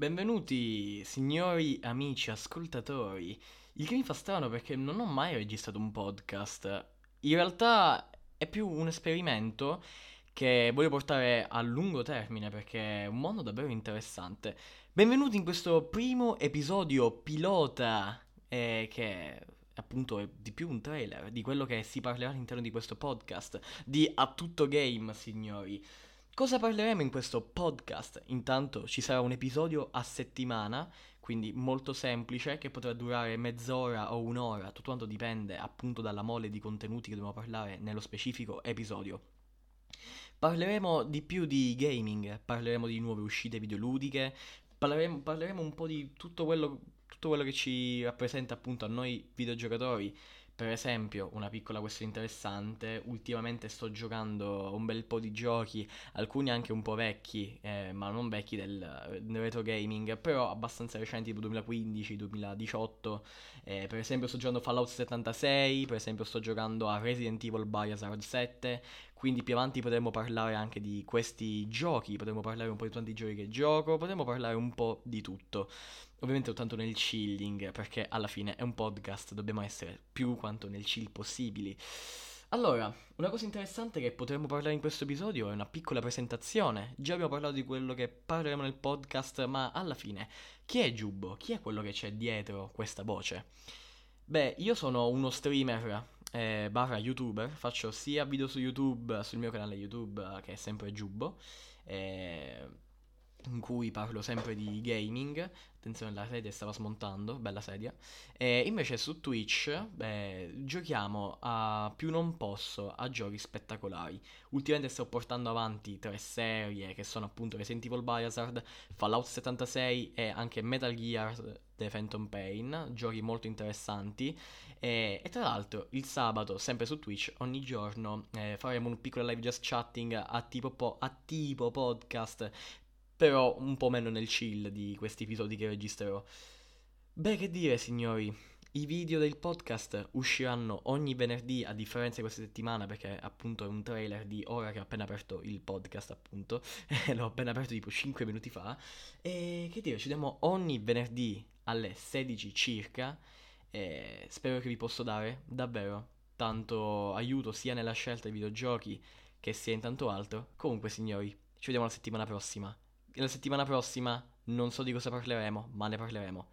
Benvenuti signori amici ascoltatori. Il che mi fa strano perché non ho mai registrato un podcast. In realtà è più un esperimento che voglio portare a lungo termine perché è un mondo davvero interessante. Benvenuti in questo primo episodio pilota eh, che appunto è di più un trailer di quello che si parlerà all'interno di questo podcast di A tutto game, signori. Cosa parleremo in questo podcast? Intanto ci sarà un episodio a settimana, quindi molto semplice, che potrà durare mezz'ora o un'ora, tutto quanto dipende appunto dalla mole di contenuti che dobbiamo parlare nello specifico episodio. Parleremo di più di gaming, parleremo di nuove uscite videoludiche, parleremo, parleremo un po' di tutto quello, tutto quello che ci rappresenta appunto a noi videogiocatori per esempio, una piccola questione interessante, ultimamente sto giocando un bel po' di giochi, alcuni anche un po' vecchi, eh, ma non vecchi del, del, retro gaming, però abbastanza recenti, tipo 2015, 2018. Eh, per esempio sto giocando Fallout 76, per esempio sto giocando a Resident Evil Biohazard 7, quindi più avanti potremo parlare anche di questi giochi, potremo parlare un po' di tanti giochi che gioco, potremo parlare un po' di tutto. Ovviamente soltanto nel chilling, perché alla fine è un podcast, dobbiamo essere più quanto nel chill possibili. Allora, una cosa interessante che potremmo parlare in questo episodio è una piccola presentazione. Già abbiamo parlato di quello che parleremo nel podcast, ma alla fine, chi è Giubbo? Chi è quello che c'è dietro questa voce? Beh, io sono uno streamer eh, barra youtuber, faccio sia video su YouTube, sul mio canale YouTube, che è sempre Giubbo, eh, in cui parlo sempre di gaming. Attenzione, la sedia stava smontando, bella sedia. E invece su Twitch beh, giochiamo a più non posso a giochi spettacolari. Ultimamente sto portando avanti tre serie che sono appunto Resident Evil Biohazard, Fallout 76 e anche Metal Gear The Phantom Pain, giochi molto interessanti. E, e, tra l'altro il sabato, sempre su Twitch, ogni giorno eh, faremo un piccolo live just chatting a tipo, po- a tipo podcast però un po' meno nel chill di questi episodi che registrerò. Beh, che dire, signori, i video del podcast usciranno ogni venerdì a differenza di questa settimana perché appunto è un trailer di ora che ho appena aperto il podcast appunto, l'ho appena aperto tipo 5 minuti fa e che dire, ci vediamo ogni venerdì alle 16 circa e spero che vi posso dare davvero tanto aiuto sia nella scelta dei videogiochi che sia in tanto altro. Comunque signori, ci vediamo la settimana prossima la settimana prossima non so di cosa parleremo, ma ne parleremo.